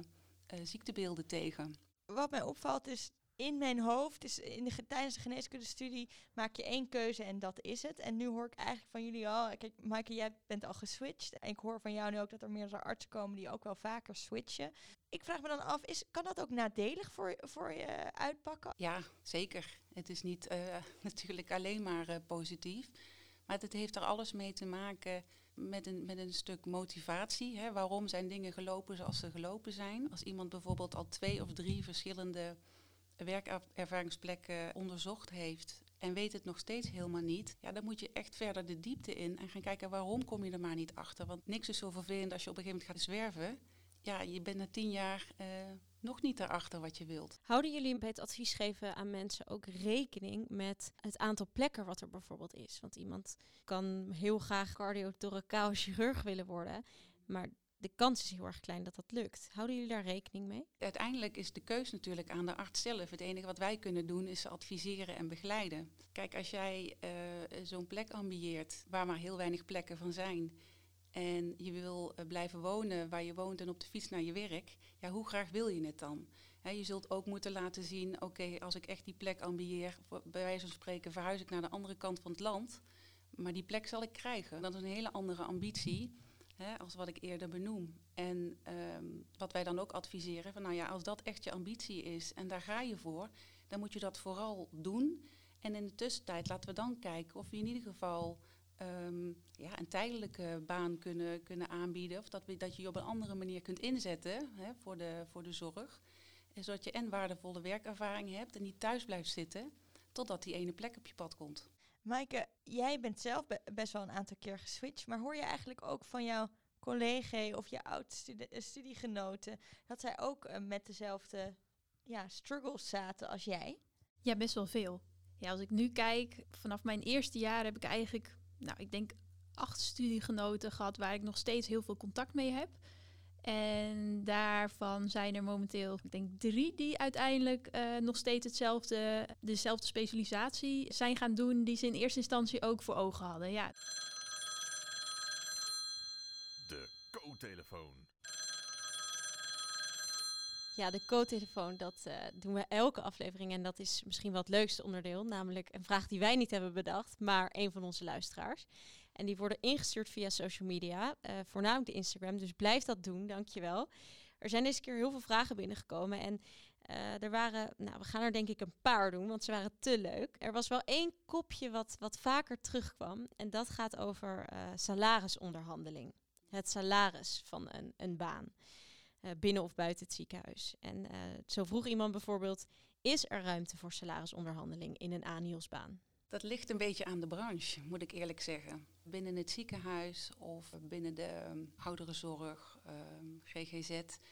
ziektebeelden tegen wat mij opvalt is in mijn hoofd, is in de, tijdens de geneeskundestudie maak je één keuze en dat is het. En nu hoor ik eigenlijk van jullie al, kijk Maaike, jij bent al geswitcht. En ik hoor van jou nu ook dat er meerdere artsen komen die ook wel vaker switchen. Ik vraag me dan af, is, kan dat ook nadelig voor, voor je uitpakken? Ja, zeker. Het is niet uh, <laughs> natuurlijk alleen maar uh, positief. Maar het heeft er alles mee te maken met een, met een stuk motivatie. Hè. Waarom zijn dingen gelopen zoals ze gelopen zijn? Als iemand bijvoorbeeld al twee of drie verschillende werkervaringsplekken onderzocht heeft en weet het nog steeds helemaal niet, ja, dan moet je echt verder de diepte in en gaan kijken waarom kom je er maar niet achter. Want niks is zo vervelend als je op een gegeven moment gaat zwerven. Ja, je bent na tien jaar uh, nog niet erachter wat je wilt. Houden jullie bij het advies geven aan mensen ook rekening met het aantal plekken wat er bijvoorbeeld is? Want iemand kan heel graag cardiotoracaal chirurg willen worden, maar de kans is heel erg klein dat dat lukt. Houden jullie daar rekening mee? Uiteindelijk is de keus natuurlijk aan de arts zelf. Het enige wat wij kunnen doen is adviseren en begeleiden. Kijk, als jij uh, zo'n plek ambieert waar maar heel weinig plekken van zijn en je wil uh, blijven wonen waar je woont en op de fiets naar je werk, ja, hoe graag wil je het dan? Je zult ook moeten laten zien, oké, als ik echt die plek ambieer, bij wijze van spreken verhuis ik naar de andere kant van het land, maar die plek zal ik krijgen. Dat is een hele andere ambitie als wat ik eerder benoem. En um, wat wij dan ook adviseren, van nou ja, als dat echt je ambitie is en daar ga je voor, dan moet je dat vooral doen. En in de tussentijd laten we dan kijken of we in ieder geval um, ja, een tijdelijke baan kunnen, kunnen aanbieden. Of dat, dat je je op een andere manier kunt inzetten hè, voor, de, voor de zorg. En zodat je en waardevolle werkervaring hebt en niet thuis blijft zitten totdat die ene plek op je pad komt. Maaike, jij bent zelf best wel een aantal keer geswitcht, maar hoor je eigenlijk ook van jouw collega of je oud-studiegenoten eh, dat zij ook uh, met dezelfde ja, struggles zaten als jij? Ja, best wel veel. Ja, als ik nu kijk, vanaf mijn eerste jaar heb ik eigenlijk nou, ik denk acht studiegenoten gehad waar ik nog steeds heel veel contact mee heb. En daarvan zijn er momenteel, ik denk drie die uiteindelijk uh, nog steeds hetzelfde, dezelfde specialisatie zijn gaan doen die ze in eerste instantie ook voor ogen hadden. Ja. De co-telefoon. Ja, de co-telefoon, dat uh, doen we elke aflevering. En dat is misschien wel het leukste onderdeel. Namelijk een vraag die wij niet hebben bedacht, maar een van onze luisteraars. En die worden ingestuurd via social media, uh, voornamelijk de Instagram. Dus blijf dat doen, dankjewel. Er zijn deze keer heel veel vragen binnengekomen. En uh, er waren, nou, we gaan er denk ik een paar doen, want ze waren te leuk. Er was wel één kopje wat, wat vaker terugkwam. En dat gaat over salarisonderhandeling. Het salaris van een, een baan. Binnen of buiten het ziekenhuis. En zo vroeg iemand bijvoorbeeld: is er ruimte voor salarisonderhandeling in een ANIOS-baan? Dat ligt een beetje aan de branche, moet ik eerlijk zeggen. Binnen het ziekenhuis of binnen de um, ouderenzorg, um, GGZ,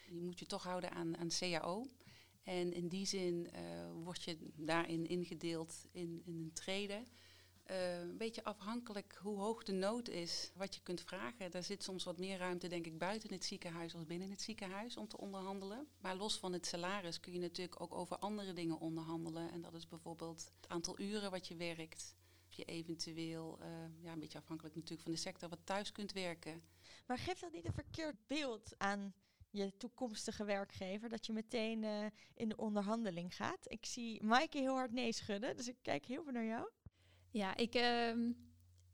je moet je toch houden aan, aan CAO. En in die zin uh, word je daarin ingedeeld in, in een treden. Uh, een beetje afhankelijk hoe hoog de nood is, wat je kunt vragen. Daar zit soms wat meer ruimte, denk ik, buiten het ziekenhuis als binnen het ziekenhuis om te onderhandelen. Maar los van het salaris kun je natuurlijk ook over andere dingen onderhandelen. En dat is bijvoorbeeld het aantal uren wat je werkt. Je eventueel, uh, ja, een beetje afhankelijk natuurlijk van de sector, wat thuis kunt werken. Maar geeft dat niet een verkeerd beeld aan je toekomstige werkgever, dat je meteen uh, in de onderhandeling gaat? Ik zie Maaike heel hard nee schudden, dus ik kijk heel veel naar jou. Ja, ik, uh,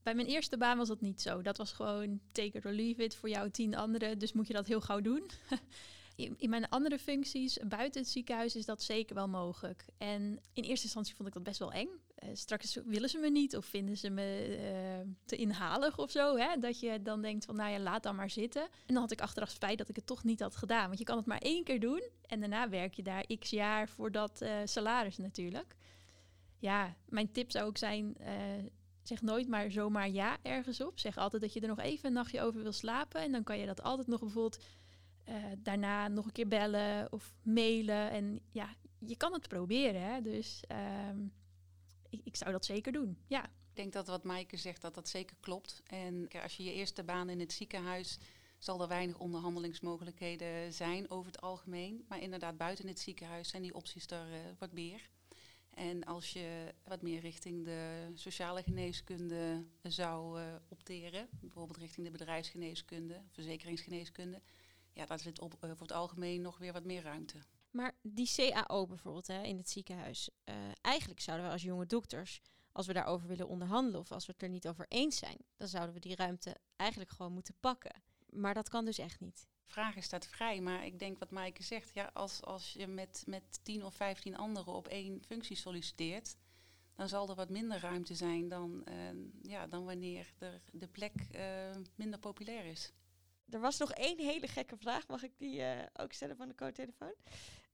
bij mijn eerste baan was dat niet zo. Dat was gewoon take it or leave it voor jou tien anderen. Dus moet je dat heel gauw doen. <laughs> in, mijn andere functies buiten het ziekenhuis is dat zeker wel mogelijk. En in eerste instantie vond ik dat best wel eng. Uh, straks willen ze me niet of vinden ze me uh, te inhalig of zo. Hè? Dat je dan denkt van nou ja, laat dan maar zitten. En dan had ik achteraf spijt dat ik het toch niet had gedaan. Want je kan het maar één keer doen en daarna werk je daar x jaar voor dat uh, salaris natuurlijk ja, mijn tip zou ook zijn, zeg nooit maar zomaar ja ergens op. Zeg altijd dat je er nog even een nachtje over wil slapen. En dan kan je dat altijd nog bijvoorbeeld eh, daarna nog een keer bellen of mailen. En ja, je kan het proberen. Hè? Dus ehm, ik, zou dat zeker doen. Ja. Ik denk dat wat Maaike zegt, dat dat zeker klopt. En als je je eerste baan in het ziekenhuis, zal er weinig onderhandelingsmogelijkheden zijn over het algemeen. Maar inderdaad, buiten het ziekenhuis zijn die opties er uh, wat meer. En als je wat meer richting de sociale geneeskunde zou uh, opteren, bijvoorbeeld richting de bedrijfsgeneeskunde, verzekeringsgeneeskunde, ja, daar zit op, uh, voor het algemeen nog weer wat meer ruimte. Maar die CAO bijvoorbeeld hè, in het ziekenhuis, uh, eigenlijk zouden we als jonge dokters, als we daarover willen onderhandelen of als we het er niet over eens zijn, dan zouden we die ruimte eigenlijk gewoon moeten pakken. Maar dat kan dus echt niet. Vragen staat vrij, maar ik denk wat Maaike zegt, ja, als, als je met, met 10 of 15 anderen op één functie solliciteert, dan zal er wat minder ruimte zijn dan, uh, ja, dan wanneer de, de plek uh, minder populair is. Er was nog één hele gekke vraag. Mag ik die uh, ook stellen van de co-telefoon?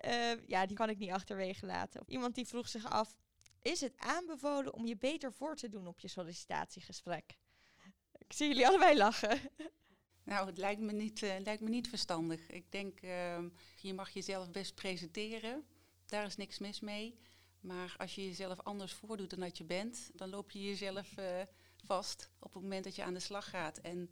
Uh, ja, die kan ik niet achterwege laten. Iemand die vroeg zich af: Is het aanbevolen om je beter voor te doen op je sollicitatiegesprek? Ik zie jullie allebei lachen. Nou, het lijkt me niet, uh, lijkt me niet verstandig. Ik denk, je mag jezelf best presenteren. Daar is niks mis mee. Maar als je jezelf anders voordoet dan dat je bent, dan loop je jezelf vast op het moment dat je aan de slag gaat. En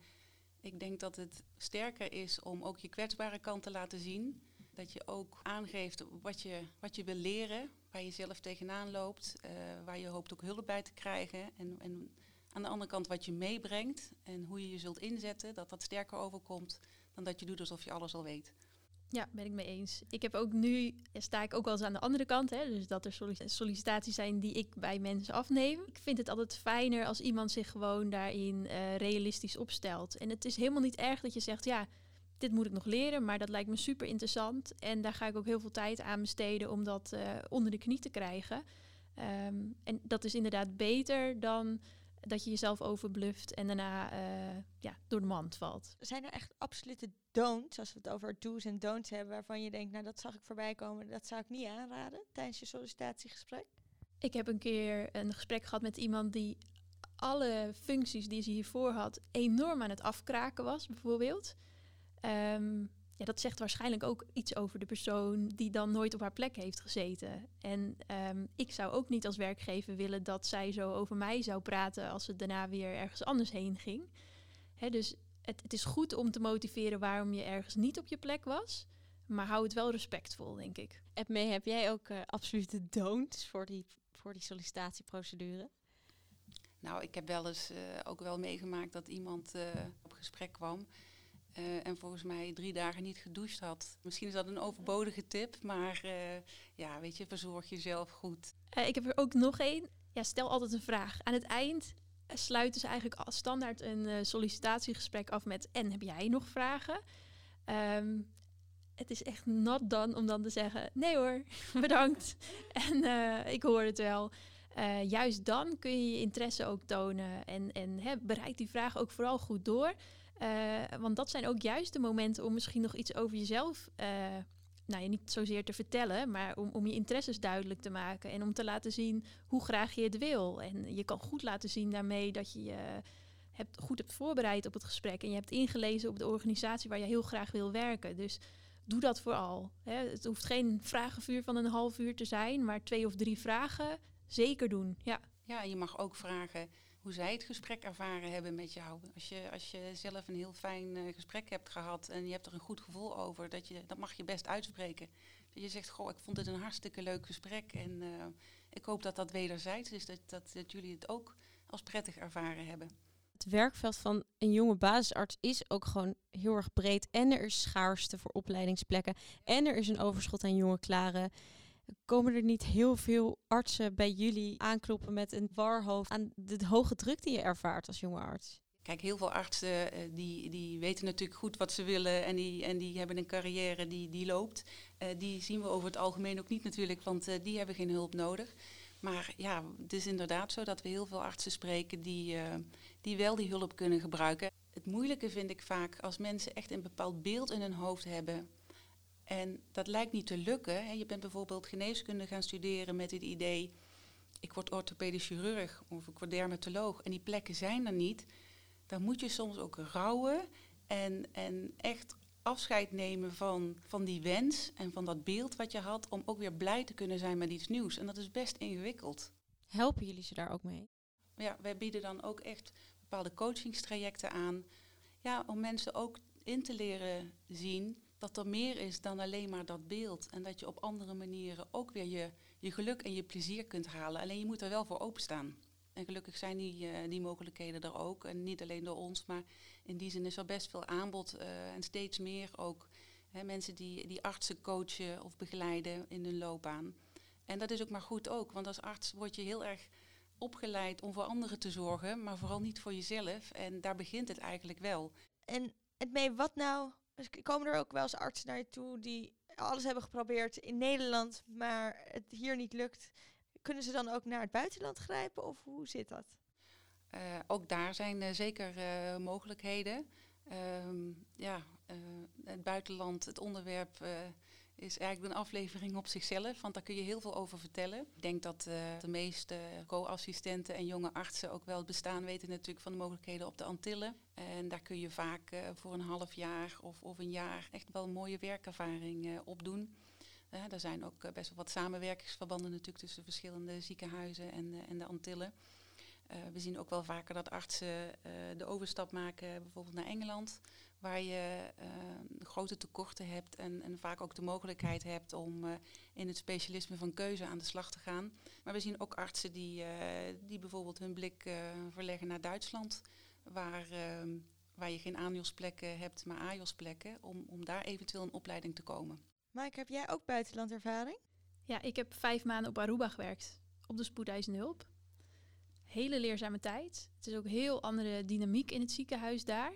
ik denk dat het sterker is om ook je kwetsbare kant te laten zien. Dat je ook aangeeft wat je, wat je wil leren, waar je zelf tegenaan loopt, uh, waar je hoopt ook hulp bij te krijgen. En, en aan de andere kant wat je meebrengt en hoe je je zult inzetten, dat dat sterker overkomt dan dat je doet alsof je alles al weet. Ja, ben ik mee eens. Ik heb ook nu, sta ik ook wel eens aan de andere kant. Hè, dus dat er sollicitaties zijn die ik bij mensen afneem. Ik vind het altijd fijner als iemand zich gewoon daarin uh, realistisch opstelt. En het is helemaal niet erg dat je zegt, ja, dit moet ik nog leren, maar dat lijkt me super interessant. En daar ga ik ook heel veel tijd aan besteden om dat uh, onder de knie te krijgen. Um, en dat is inderdaad beter dan dat je jezelf overbluft en daarna uh, ja, door de mand valt. Zijn er echt absolute don'ts, als we het over do's en don'ts hebben, waarvan je denkt, nou dat zag ik voorbij komen, dat zou ik niet aanraden tijdens je sollicitatiegesprek? Ik heb een keer een gesprek gehad met iemand die alle functies die ze hiervoor had enorm aan het afkraken was, bijvoorbeeld. Um, ja, dat zegt waarschijnlijk ook iets over de persoon die dan nooit op haar plek heeft gezeten. En um, ik zou ook niet als werkgever willen dat zij zo over mij zou praten als ze daarna weer ergens anders heen ging. Hè, dus het, het is goed om te motiveren waarom je ergens niet op je plek was. Maar hou het wel respectvol, denk ik. Edmee, heb jij ook uh, absolute don'ts voor die, voor die sollicitatieprocedure? Nou, ik heb wel eens uh, ook wel meegemaakt dat iemand uh, op gesprek kwam uh, en volgens mij drie dagen niet gedoucht had. Misschien is dat een overbodige tip, maar uh, ja, weet je, verzorg jezelf goed. Uh, ik heb er ook nog één. Ja, stel altijd een vraag. Aan het eind sluiten ze eigenlijk al standaard een sollicitatiegesprek af met... en heb jij nog vragen? Um, het is echt nat dan om dan te zeggen... nee hoor, <laughs> bedankt. <laughs> en ik hoor het wel. juist dan kun je je interesse ook tonen. En, en hè, bereid die vraag ook vooral goed door... Uh, want dat zijn ook juist de momenten om misschien nog iets over jezelf, uh, nou ja, niet zozeer te vertellen, maar om, om je interesses duidelijk te maken en om te laten zien hoe graag je het wil. En je kan goed laten zien daarmee dat je je hebt, goed hebt voorbereid op het gesprek en je hebt ingelezen op de organisatie waar je heel graag wil werken. Dus doe dat vooral. Hè. Het hoeft geen vragenvuur van een half uur te zijn, maar twee of drie vragen zeker doen. Ja, ja je mag ook vragen hoe zij het gesprek ervaren hebben met jou. Als je, als je zelf een heel fijn uh, gesprek hebt gehad en je hebt er een goed gevoel over, dat, je, dat mag je best uitspreken. Dat je zegt, goh, ik vond het een hartstikke leuk gesprek en uh, ik hoop dat dat wederzijds is, dat, dat, dat jullie het ook als prettig ervaren hebben. Het werkveld van een jonge basisarts is ook gewoon heel erg breed. En er is schaarste voor opleidingsplekken. En er is een overschot aan jonge klaren komen er niet heel veel artsen bij jullie aankloppen met een warhoofd aan de hoge druk die je ervaart als jonge arts? Kijk, heel veel artsen uh, die, die weten natuurlijk goed wat ze willen en die, en die hebben een carrière die, die loopt. Uh, die zien we over het algemeen ook niet natuurlijk, want uh, die hebben geen hulp nodig. Maar ja, het is inderdaad zo dat we heel veel artsen spreken die, die wel die hulp kunnen gebruiken. Het moeilijke vind ik vaak als mensen echt een bepaald beeld in hun hoofd hebben en dat lijkt niet te lukken. Je bent bijvoorbeeld geneeskunde gaan studeren met het idee, ik word orthopedisch chirurg of ik word dermatoloog en die plekken zijn er niet. Dan moet je soms ook rouwen en, en echt afscheid nemen van, van die wens en van dat beeld wat je had, om ook weer blij te kunnen zijn met iets nieuws. En dat is best ingewikkeld. Helpen jullie ze daar ook mee? Ja, wij bieden dan ook echt bepaalde coachingstrajecten aan. Ja, om mensen ook in te leren zien dat er meer is dan alleen maar dat beeld. En dat je op andere manieren ook weer je, je geluk en je plezier kunt halen. Alleen je moet er wel voor openstaan. En gelukkig zijn die, uh, die mogelijkheden er ook. En niet alleen door ons, maar in die zin is er best veel aanbod uh, en steeds meer ook. Hè, mensen die, die artsen coachen of begeleiden in hun loopbaan. En dat is ook maar goed ook, want als arts word je heel erg opgeleid om voor anderen te zorgen, maar vooral niet voor jezelf. En daar begint het eigenlijk wel. En het mee, wat nou? Dus komen er ook wel eens artsen naar je toe die alles hebben geprobeerd in Nederland, maar het hier niet lukt? Kunnen ze dan ook naar het buitenland grijpen of hoe zit dat? Uh, ook daar zijn uh, zeker uh, mogelijkheden. Ehm, ja, het buitenland, het onderwerp is eigenlijk een aflevering op zichzelf, want daar kun je heel veel over vertellen. Ik denk dat de meeste co-assistenten en jonge artsen ook wel het bestaan weten natuurlijk van de mogelijkheden op de Antillen. En daar kun je vaak voor een half jaar of, of een jaar echt wel een mooie werkervaring opdoen. Uh, er zijn ook best wel wat samenwerkingsverbanden natuurlijk tussen verschillende ziekenhuizen en, en de Antillen. we zien ook wel vaker dat artsen de overstap maken, bijvoorbeeld naar Engeland, waar je grote tekorten hebt en, en, vaak ook de mogelijkheid hebt om in het specialisme van keuze aan de slag te gaan. Maar we zien ook artsen die, die bijvoorbeeld hun blik verleggen naar Duitsland, waar, waar je geen ANJOS-plekken hebt, maar AJOS-plekken, om, om daar eventueel een opleiding te komen. Maaike, heb jij ook buitenlandervaring? Ja, ik heb vijf maanden op Aruba gewerkt, op de spoedeisende hulp. Hele leerzame tijd. Het is ook heel andere dynamiek in het ziekenhuis daar.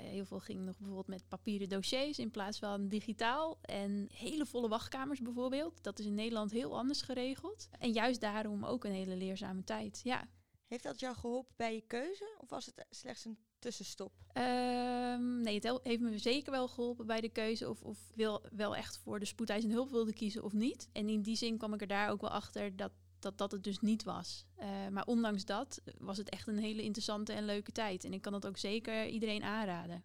Uh, heel veel ging nog bijvoorbeeld met papieren dossiers in plaats van digitaal. En hele volle wachtkamers bijvoorbeeld. Dat is in Nederland heel anders geregeld. En juist daarom ook een hele leerzame tijd, ja. Heeft dat jou geholpen bij je keuze? Of was het slechts een tussenstop? Um, nee, het heeft me zeker wel geholpen bij de keuze of, of wil wel echt voor de spoedeisende hulp wilde kiezen of niet. En in die zin kwam ik er daar ook wel achter dat dat, dat het dus niet was. Uh, maar ondanks dat was het echt een hele interessante en leuke tijd. En ik kan dat ook zeker iedereen aanraden.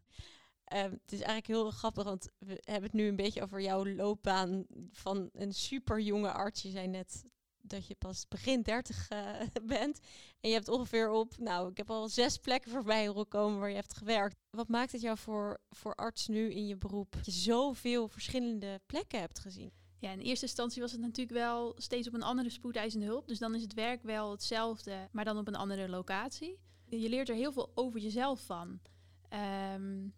Uh, het is eigenlijk heel grappig, want we hebben het nu een beetje over jouw loopbaan van een super jonge arts. Je zei net dat je pas begin 30 uh, <laughs> bent. En je hebt ongeveer op, nou, ik heb al zes plekken voorbij horen komen waar je hebt gewerkt. Wat maakt het jou voor, voor arts nu in je beroep? Dat je zoveel verschillende plekken hebt gezien. Ja, in eerste instantie was het natuurlijk wel steeds op een andere spoedeisende hulp. Dus dan is het werk wel hetzelfde, maar dan op een andere locatie. Je leert er heel veel over jezelf van. Um,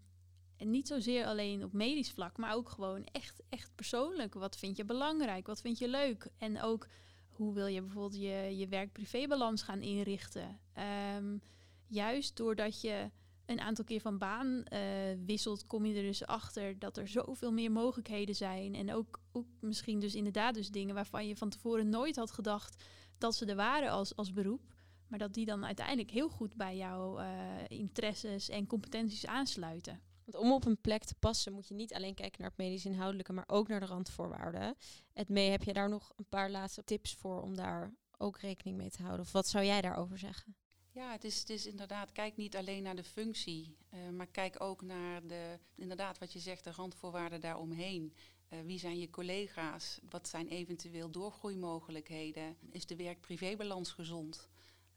en niet zozeer alleen op medisch vlak, maar ook gewoon echt, echt persoonlijk. Wat vind je belangrijk? Wat vind je leuk? En ook hoe wil je bijvoorbeeld je, je werk-privébalans gaan inrichten? Um, juist doordat je een aantal keer van baan uh, wisselt, kom je er dus achter dat er zoveel meer mogelijkheden zijn. En ook, ook misschien dus inderdaad dus dingen waarvan je van tevoren nooit had gedacht dat ze er waren als, als beroep. Maar dat die dan uiteindelijk heel goed bij jouw uh, interesses en competenties aansluiten. Want om op een plek te passen moet je niet alleen kijken naar het medisch inhoudelijke, maar ook naar de randvoorwaarden. Het mee, heb je daar nog een paar laatste tips voor om daar ook rekening mee te houden? Of wat zou jij daarover zeggen? Ja, het is, het is inderdaad, kijk niet alleen naar de functie, uh, maar kijk ook naar de, inderdaad wat je zegt, de randvoorwaarden daaromheen. Uh, wie zijn je collega's? Wat zijn eventueel doorgroeimogelijkheden? Is de werk-privébalans gezond?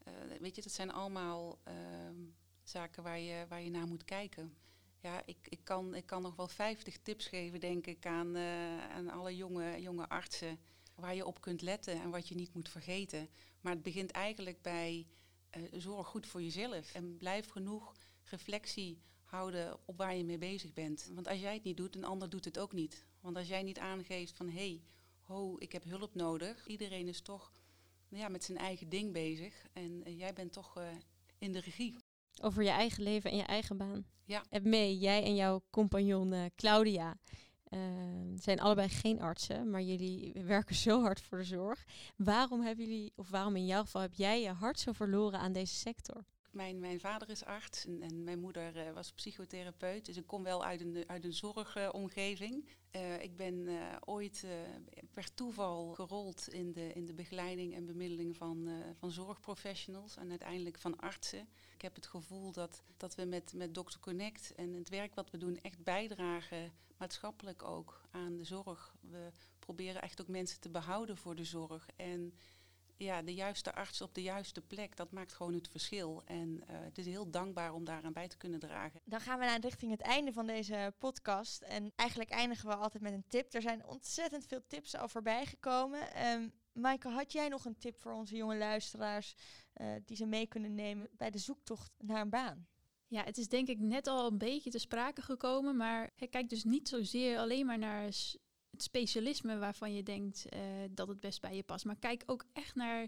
Uh, weet je, dat zijn allemaal ehm, zaken waar je, waar je naar moet kijken. Ja, ik, ik, kan, ik kan nog wel 50 tips geven, denk ik, aan, aan alle jonge, jonge artsen. Waar je op kunt letten en wat je niet moet vergeten. Maar het begint eigenlijk bij uh, zorg goed voor jezelf. En blijf genoeg reflectie houden op waar je mee bezig bent. Want als jij het niet doet, een ander doet het ook niet. Want als jij niet aangeeft van hé, hey, ho, ik heb hulp nodig. Iedereen is toch ja, met zijn eigen ding bezig. En uh, jij bent toch in de regie. Over je eigen leven en je eigen baan. Ja. Heb mee, jij en jouw compagnon Claudia zijn allebei geen artsen, maar jullie werken zo hard voor de zorg. Waarom hebben jullie, of waarom in jouw geval heb jij je hart zo verloren aan deze sector? Mijn, mijn vader is arts en, en mijn moeder uh, was psychotherapeut. Dus ik kom wel uit een, uit een zorgomgeving. Uh, ik ben uh, ooit per toeval gerold in de, in de begeleiding en bemiddeling van, van zorgprofessionals en uiteindelijk van artsen. Ik heb het gevoel dat, dat we met, met Dr. Connect en het werk wat we doen echt bijdragen, maatschappelijk ook, aan de zorg. We proberen echt ook mensen te behouden voor de zorg. En ja, de juiste arts op de juiste plek, dat maakt gewoon het verschil. En uh, het is heel dankbaar om daaraan bij te kunnen dragen. Dan gaan we naar richting het einde van deze podcast. En eigenlijk eindigen we altijd met een tip. Er zijn ontzettend veel tips al voorbij gekomen. Um, Maaike, had jij nog een tip voor onze jonge luisteraars uh, die ze mee kunnen nemen bij de zoektocht naar een baan? Ja, het is denk ik net al een beetje te sprake gekomen, maar kijk dus niet zozeer alleen maar naar het specialisme waarvan je denkt uh, dat het best bij je past, maar kijk ook echt naar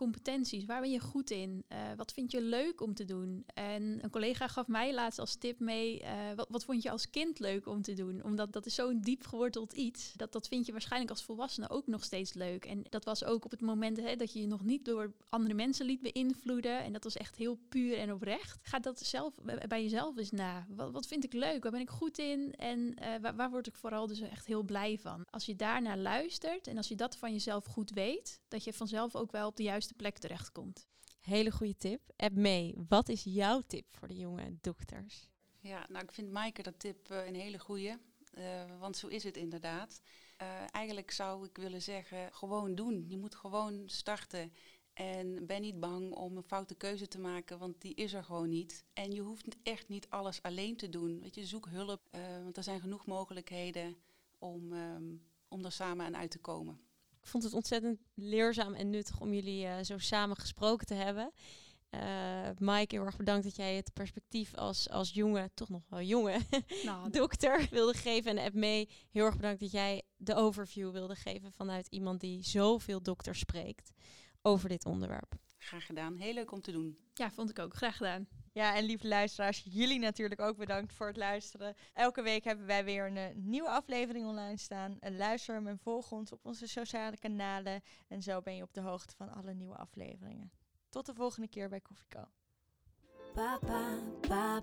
competenties? Waar ben je goed in? Uh, wat vind je leuk om te doen? En een collega gaf mij laatst als tip mee, uh, wat, wat vond je als kind leuk om te doen? Omdat dat is zo'n diep geworteld iets. Dat, dat vind je waarschijnlijk als volwassene ook nog steeds leuk. En dat was ook op het moment hè, dat je je nog niet door andere mensen liet beïnvloeden. En dat was echt heel puur en oprecht. Ga dat zelf bij jezelf eens na. Wat, wat vind ik leuk? Waar ben ik goed in? En uh, waar, waar word ik vooral dus echt heel blij van? Als je daarnaar luistert en als je dat van jezelf goed weet, dat je vanzelf ook wel op de juiste plek terechtkomt. Hele goede tip. App mee, wat is jouw tip voor de jonge dokters? Ja, nou ik vind Maaike dat tip uh, een hele goede. Uh, want zo is het inderdaad. Uh, eigenlijk zou ik willen zeggen, gewoon doen. Je moet gewoon starten. En ben niet bang om een foute keuze te maken, want die is er gewoon niet. En je hoeft echt niet alles alleen te doen. Weet je, zoek hulp, want er zijn genoeg mogelijkheden om, um, om er samen aan uit te komen. Ik vond het ontzettend leerzaam en nuttig om jullie uh, zo samen gesproken te hebben. Uh, Mike, heel erg bedankt dat jij het perspectief als, als jonge, toch nog wel jonge <laughs> nou, dokter wilde geven. En mee, heel erg bedankt dat jij de overview wilde geven vanuit iemand die zoveel dokters spreekt over dit onderwerp. Graag gedaan. Heel leuk om te doen. Ja, vond ik ook. Graag gedaan. Ja, en lieve luisteraars, jullie natuurlijk ook bedankt voor het luisteren. Elke week hebben wij weer een, een nieuwe aflevering online staan. En luister hem en volg ons op onze sociale kanalen. En zo ben je op de hoogte van alle nieuwe afleveringen. Tot de volgende keer bij pa,